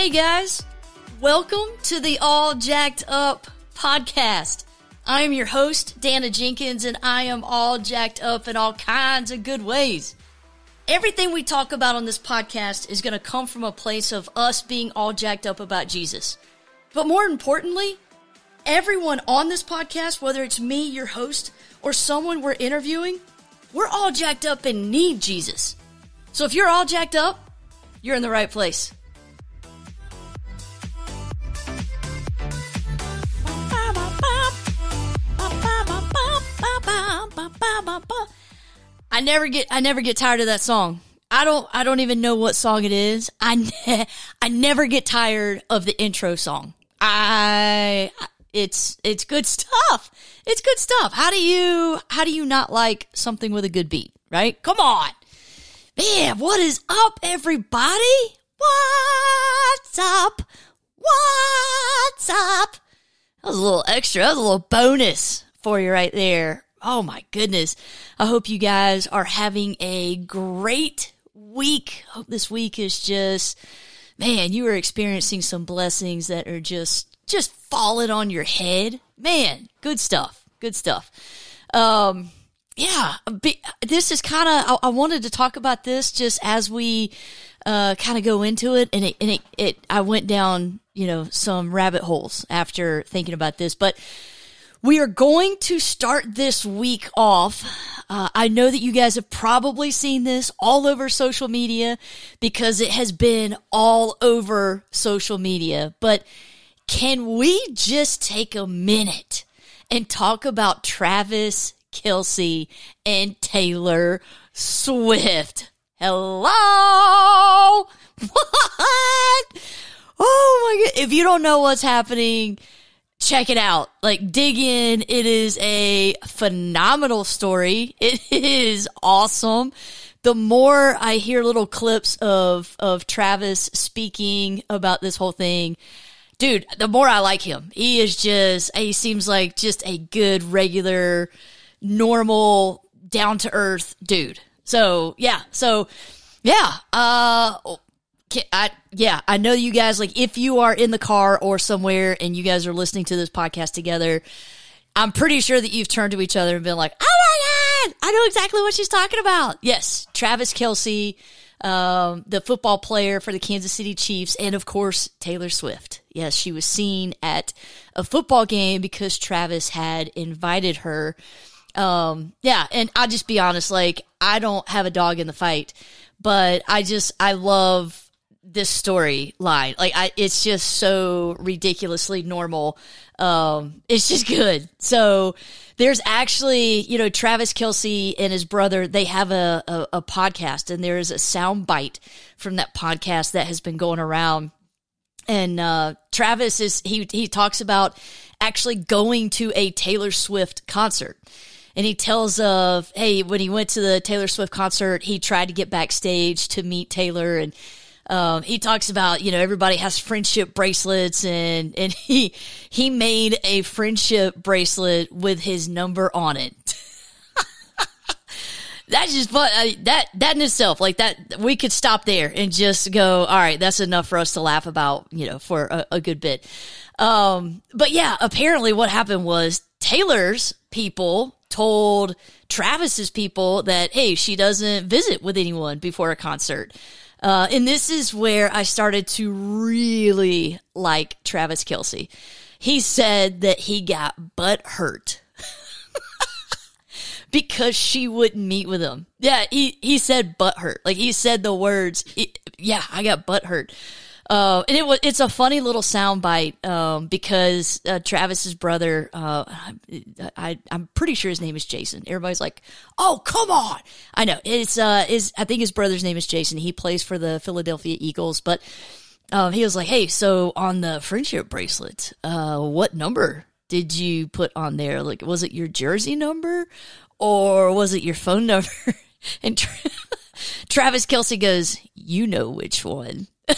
Hey guys, welcome to the All Jacked Up podcast. I am your host, Dana Jenkins, and I am all jacked up in all kinds of good ways. Everything we talk about on this podcast is going to come from a place of us being all jacked up about Jesus. But more importantly, everyone on this podcast, whether it's me, your host, or someone we're interviewing, we're all jacked up and need Jesus. So if you're all jacked up, you're in the right place. I never get I never get tired of that song. I don't I don't even know what song it is. I ne- I never get tired of the intro song. I it's it's good stuff. It's good stuff. How do you how do you not like something with a good beat, right? Come on. Man, what is up everybody? What's up? What's up? That was a little extra. That was a little bonus for you right there. Oh my goodness. I hope you guys are having a great week. Hope this week is just, man, you are experiencing some blessings that are just, just falling on your head. Man, good stuff. Good stuff. Um, yeah, this is kind of, I, I, wanted to talk about this just as we, uh, kind of go into it. And it, and it, it, I went down, you know, some rabbit holes after thinking about this, but, we are going to start this week off. Uh, I know that you guys have probably seen this all over social media because it has been all over social media. But can we just take a minute and talk about Travis Kelce and Taylor Swift? Hello? What? Oh my God. If you don't know what's happening, check it out. Like dig in. It is a phenomenal story. It is awesome. The more I hear little clips of of Travis speaking about this whole thing, dude, the more I like him. He is just he seems like just a good regular normal down to earth dude. So, yeah. So, yeah. Uh I, yeah, I know you guys, like, if you are in the car or somewhere and you guys are listening to this podcast together, I'm pretty sure that you've turned to each other and been like, oh my God, I know exactly what she's talking about. Yes, Travis Kelce, um, the football player for the Kansas City Chiefs, and of course, Taylor Swift. Yes, she was seen at a football game because Travis had invited her. Um, yeah, and I'll just be honest, like, I don't have a dog in the fight, but I just, I love this storyline. Like I, it's just so ridiculously normal. Um, it's just good. So there's actually, you know, Travis Kelce and his brother, they have a, a, a podcast and there's a sound bite from that podcast that has been going around. And, uh, Travis is, he, he talks about actually going to a Taylor Swift concert and he tells of hey when he went to the taylor swift concert he tried to get backstage to meet taylor and um, he talks about you know everybody has friendship bracelets and and he he made a friendship bracelet with his number on it. that's just fun. Uh, that that in itself, like that, we could stop there and just go. All right, that's enough for us to laugh about, you know, for a, a good bit. Um, but yeah, apparently what happened was Taylor's people told Travis's people that hey, she doesn't visit with anyone before a concert. Uh, and this is where I started to really like Travis Kelce. He said that he got butt hurt because she wouldn't meet with him. Yeah, he, he said butt hurt. Like he said the words, yeah, I got butt hurt. Uh, and it was it's a funny little soundbite um, because uh, Travis's brother, uh, I I'm pretty sure his name is Jason. Everybody's like, "Oh, come on!" I know it's uh is I think his brother's name is Jason. He plays for the Philadelphia Eagles, but um, he was like, "Hey, so on the friendship bracelet, uh, what number did you put on there? Like, was it your jersey number or was it your phone number?" and Tra- Travis Kelsey goes, "You know which one."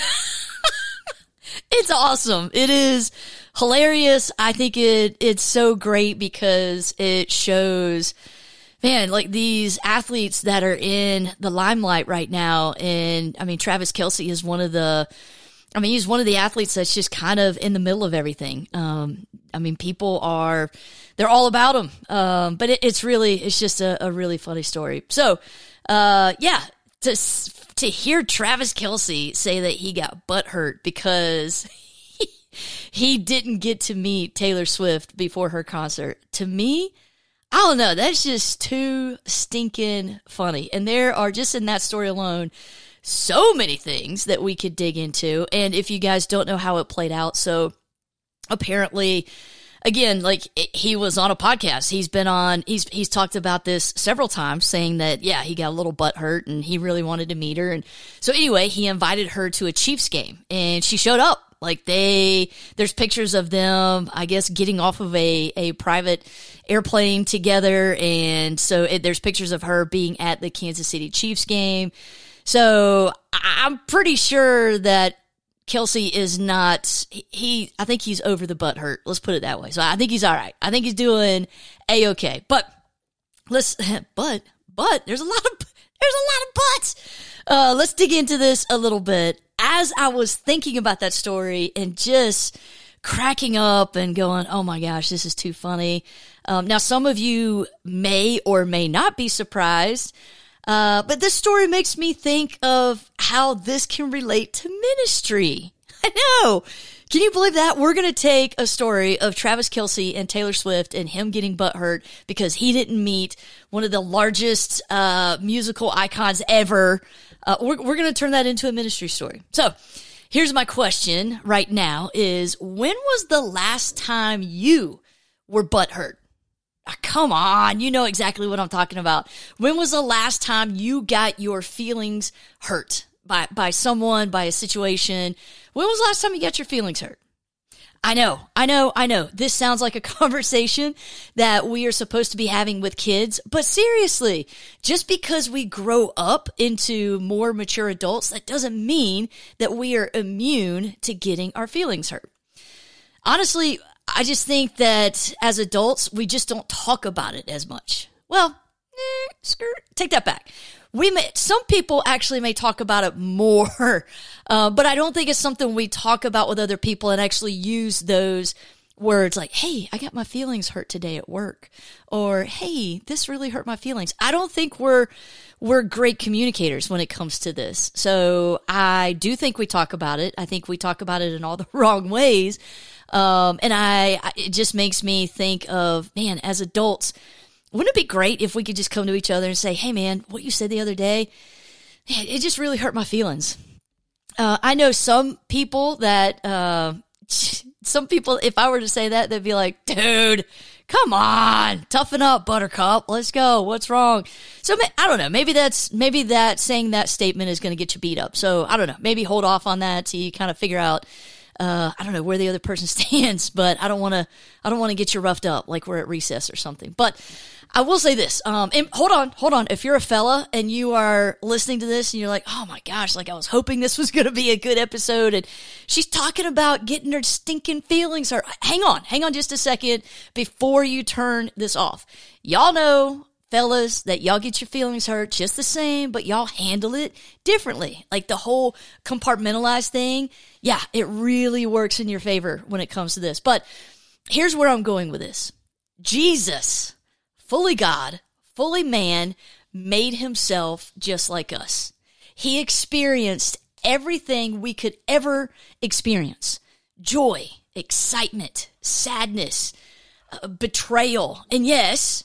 it's awesome. It is hilarious. I think it it's so great because it shows man, like these athletes that are in the limelight right now. And I mean, Travis Kelce is one of the I mean, he's one of the athletes that's just kind of in the middle of everything. Um, I mean, people are, they're all about him. Um, but it, it's really, it's just a, a really funny story. So, uh, yeah, to, to hear Travis Kelce say that he got butt hurt because he, he didn't get to meet Taylor Swift before her concert, to me, I don't know. That's just too stinking funny. And there are just in that story alone so many things that we could dig into. And if you guys don't know how it played out, so apparently again, like he was on a podcast. He's been on. He's he's talked about this several times, saying that yeah, he got a little butt hurt and he really wanted to meet her. And so anyway, he invited her to a Chiefs game, and she showed up. Like they, there's pictures of them, I guess, getting off of a a private airplane together, and so it, there's pictures of her being at the Kansas City Chiefs game. So I'm pretty sure that Kelce is not he I think he's over the butt hurt. Let's put it that way. So I think he's all right. I think he's doing a okay. But let's but but there's a lot of there's a lot of buts. Uh, let's dig into this a little bit. As I was thinking about that story and just cracking up and going, "Oh my gosh, this is too funny." Um, now, some of you may or may not be surprised uh, but this story makes me think of how this can relate to ministry. I know. Can you believe that? We're going to take a story of Travis Kelce and Taylor Swift and him getting butthurt because he didn't meet one of the largest uh, musical icons ever. Uh, we're we're going to turn that into a ministry story. So here's my question right now is when was the last time you were butthurt? Ah, come on, you know exactly what I'm talking about. When was the last time you got your feelings hurt by by someone, by a situation? When was the last time you got your feelings hurt? I know, I know, I know. This sounds like a conversation that we are supposed to be having with kids, but seriously, just because we grow up into more mature adults, that doesn't mean that we are immune to getting our feelings hurt. Honestly, I just think that as adults, we just don't talk about it as much. Well, eh, skirt, take that back. We may, some people actually may talk about it more, uh, but I don't think it's something we talk about with other people and actually use those words like, Hey, I got my feelings hurt today at work or Hey, this really hurt my feelings. I don't think we're, we're great communicators when it comes to this. So I do think we talk about it. I think we talk about it in all the wrong ways. Um, and I, I, it just makes me think of, man, as adults, wouldn't it be great if we could just come to each other and say, hey, man, what you said the other day, it just really hurt my feelings. Uh, I know some people that, uh, some people, if I were to say that, they'd be like, dude, come on, toughen up, buttercup. Let's go. What's wrong? So I don't know. Maybe that's, maybe that saying that statement is going to get you beat up. So I don't know. Maybe hold off on that to kind of figure out uh, I don't know where the other person stands, but I don't want to, I don't want to get you roughed up like we're at recess or something. But I will say this. Um, and hold on, hold on. If you're a fella and you are listening to this and you're like, oh my gosh, like I was hoping this was going to be a good episode and she's talking about getting her stinking feelings hurt. Hang on, hang on just a second before you turn this off. Y'all know fellas, that y'all get your feelings hurt just the same, but y'all handle it differently. Like the whole compartmentalized thing, yeah, it really works in your favor when it comes to this. But here's where I'm going with this Jesus, fully God, fully man, made himself just like us. He experienced everything we could ever experience joy, excitement, sadness, uh, betrayal, and yes,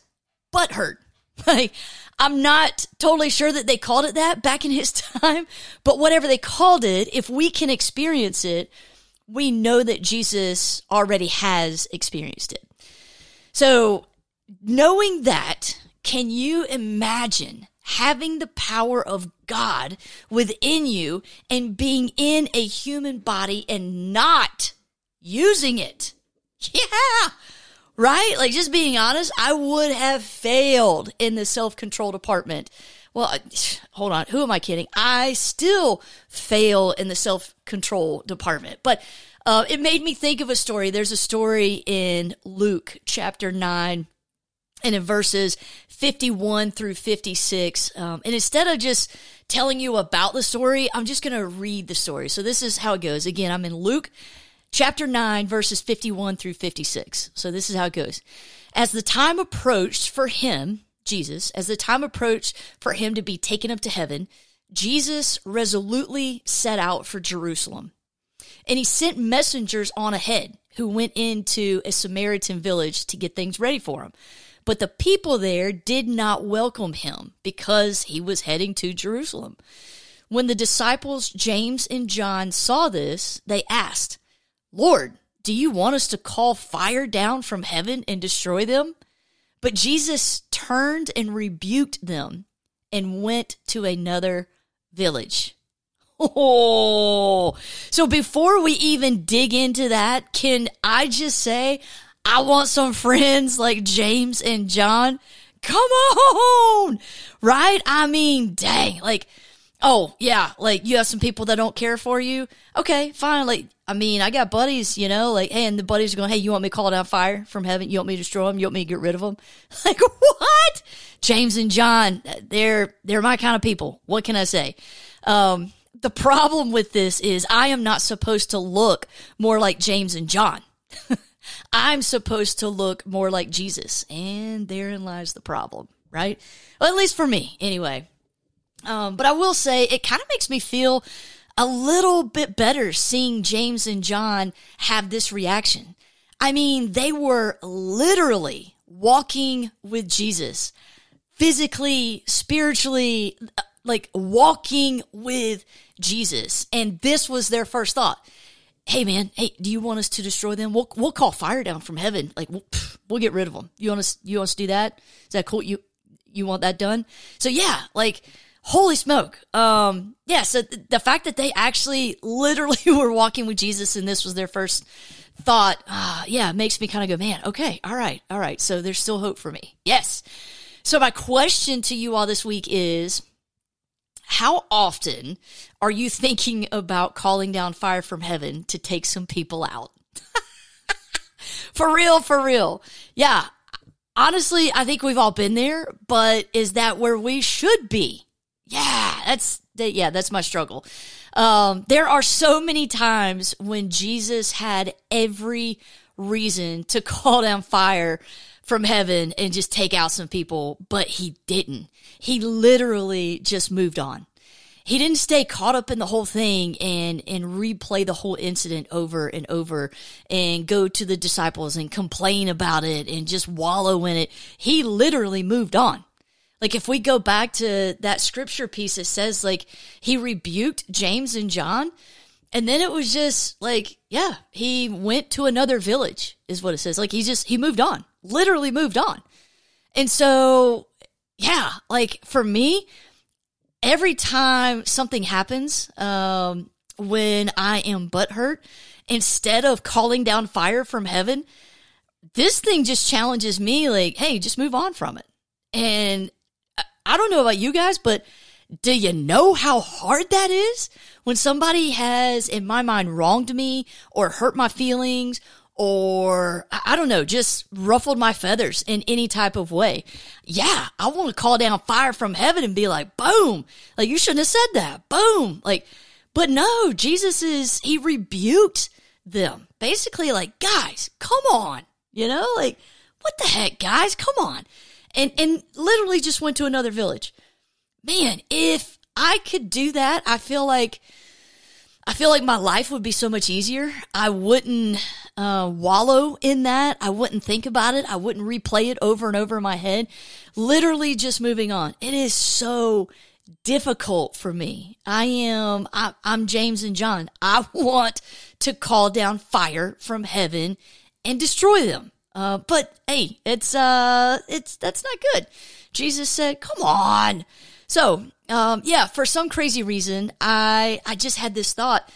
butt hurt. Like, I'm not totally sure that they called it that back in his time, but whatever they called it, if we can experience it, we know that Jesus already has experienced it. So, knowing that, can you imagine having the power of God within you and being in a human body and not using it? Yeah right? Like just being honest, I would have failed in the self control department. Well, hold on. Who am I kidding? I still fail in the self control department. But uh, it made me think of a story. There's a story in Luke chapter 9. and in verses 51 through 56. Um, and instead of just telling you about the story, I'm just going to read the story. So this is how it goes. Again, I'm in Luke chapter 9, verses 51 through 56. So this is how it goes. As the time approached for him, Jesus, as the time approached for him to be taken up to heaven, Jesus resolutely set out for Jerusalem. And he sent messengers on ahead who went into a Samaritan village to get things ready for him. But the people there did not welcome him because he was heading to Jerusalem. When the disciples James and John saw this, they asked, Lord, do you want us to call fire down from heaven and destroy them? But Jesus turned and rebuked them and went to another village. Oh, so before we even dig into that, can I just say I want some friends like James and John? Come on, right? I mean, dang, like, oh yeah, like you have some people that don't care for you. Okay, fine. Like, I mean, I got buddies, you know, like, hey, and the buddies are going, hey, you want me to call down fire from heaven? You want me to destroy them? You want me to get rid of them? Like, what? James and John, they're they're my kind of people. What can I say? Um, the problem with this is I am not supposed to look more like James and John. I'm supposed to look more like Jesus. And therein lies the problem, right? Well, at least for me, anyway. Um, but I will say it kind of makes me feel a little bit better seeing James and John have this reaction. I mean, they were literally walking with Jesus, physically, spiritually, like walking with Jesus. And this was their first thought. Hey man, hey, do you want us to destroy them? We'll we'll call fire down from heaven. Like we'll, we'll get rid of them. You want us you want us to do that? Is that cool? You you want that done? So yeah, like holy smoke. Um yeah, so th- the fact that they actually literally were walking with Jesus and this was their first thought, uh, yeah, makes me kind of go, man, okay, all right, all right. So there's still hope for me. Yes. So my question to you all this week is how often are you thinking about calling down fire from heaven to take some people out? for real, for real. Yeah. Honestly, I think we've all been there, but is that where we should be? Yeah, that's yeah, that's my struggle. Um, there are so many times when Jesus had every reason to call down fire from heaven and just take out some people, but he didn't. He literally just moved on. He didn't stay caught up in the whole thing and, and replay the whole incident over and over and go to the disciples and complain about it and just wallow in it. He literally moved on. Like if we go back to that scripture piece, it says like he rebuked James and John and then it was just like, yeah, he went to another village, is what it says. Like he just, he moved on, literally moved on. And so, yeah, like for me, every time something happens, um, when I am butthurt, instead of calling down fire from heaven, this thing just challenges me like, hey, just move on from it. And I don't know about you guys, but do you know how hard that is? When somebody has, in my mind, wronged me or hurt my feelings or I don't know, just ruffled my feathers in any type of way. Yeah, I want to call down fire from heaven and be like, boom, like you shouldn't have said that. Boom. Like, but no, Jesus is, he rebuked them. Basically, like, guys, come on. You know, like, what the heck, guys? Come on. And, and literally just went to another village man, if I could do that, I feel like I feel like my life would be so much easier. I wouldn't uh, wallow in that. I wouldn't think about it. I wouldn't replay it over and over in my head. Literally just moving on. It is so difficult for me. I am, I, I'm James and John. I want to call down fire from heaven and destroy them. Uh, but hey, it's, uh, it's, that's not good. Jesus said, come on. So, um, yeah, for some crazy reason, I I just had this thought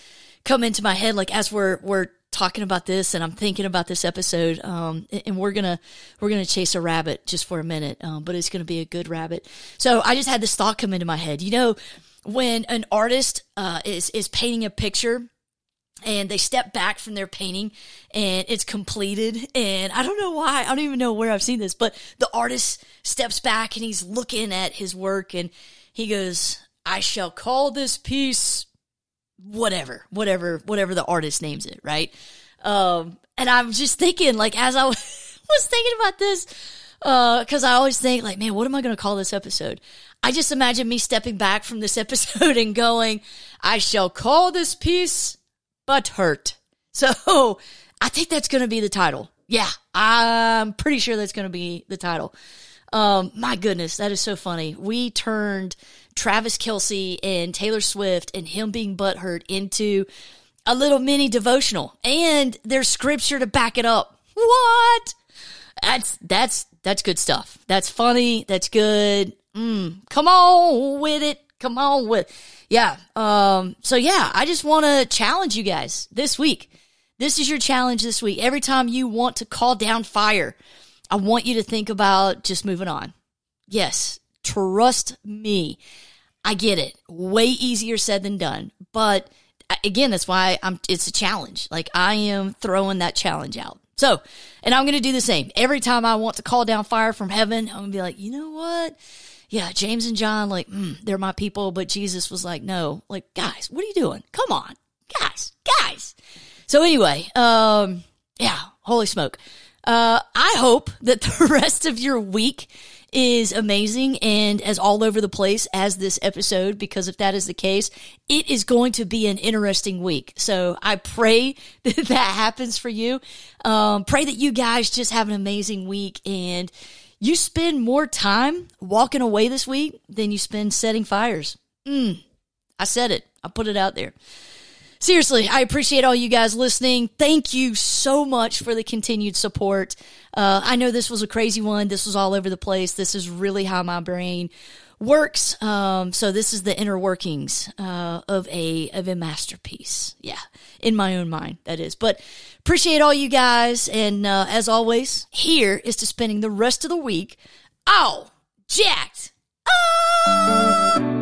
come into my head, like as we're we're talking about this, and I'm thinking about this episode, um, and we're gonna we're gonna chase a rabbit just for a minute, um, but it's gonna be a good rabbit. So I just had this thought come into my head. You know, when an artist uh, is is painting a picture and they step back from their painting and it's completed. And i don't know why i don't even know where i've seen this but the artist steps back and he's looking at his work and he goes i shall call this piece whatever whatever whatever the artist names it right? Um and i'm just thinking like as i was thinking about this because uh, i always think like man what am i going to call this episode? I just imagine me stepping back from this episode and going i shall call this piece but hurt. So I think that's going to be the title. Yeah, I'm pretty sure that's going to be the title. Um, my goodness, that is so funny. We turned Travis Kelce and Taylor Swift and him being butthurt into a little mini devotional, and there's scripture to back it up. What? That's that's that's good stuff. That's funny. That's good. Mm, come on with it. Come on with. Yeah. Um, so yeah, I just want to challenge you guys this week. This is your challenge this week. Every time you want to call down fire, I want you to think about just moving on. Yes, trust me. I get it. Way easier said than done. But again, that's why I'm it's a challenge. Like I am throwing that challenge out. So, and I'm going to do the same. Every time I want to call down fire from heaven, I'm going to be like, "You know what? Yeah, James and John, like, mm, they're my people. But Jesus was like, no, like, guys, what are you doing? Come on, guys, guys. So anyway, um, yeah, holy smoke. Uh, I hope that the rest of your week is amazing and as all over the place as this episode, because if that is the case, it is going to be an interesting week. So I pray that that happens for you. Um, pray that you guys just have an amazing week and you spend more time walking away this week than you spend setting fires. Mm, I said it. I put it out there. Seriously, I appreciate all you guys listening. Thank you so much for the continued support. Uh, I know this was a crazy one. This was all over the place. This is really how my brain works. Um, so this is the inner workings uh, of a of a masterpiece. Yeah, in my own mind, that is. But appreciate all you guys, and uh, as always, here is to spending the rest of the week all jacked. Oh!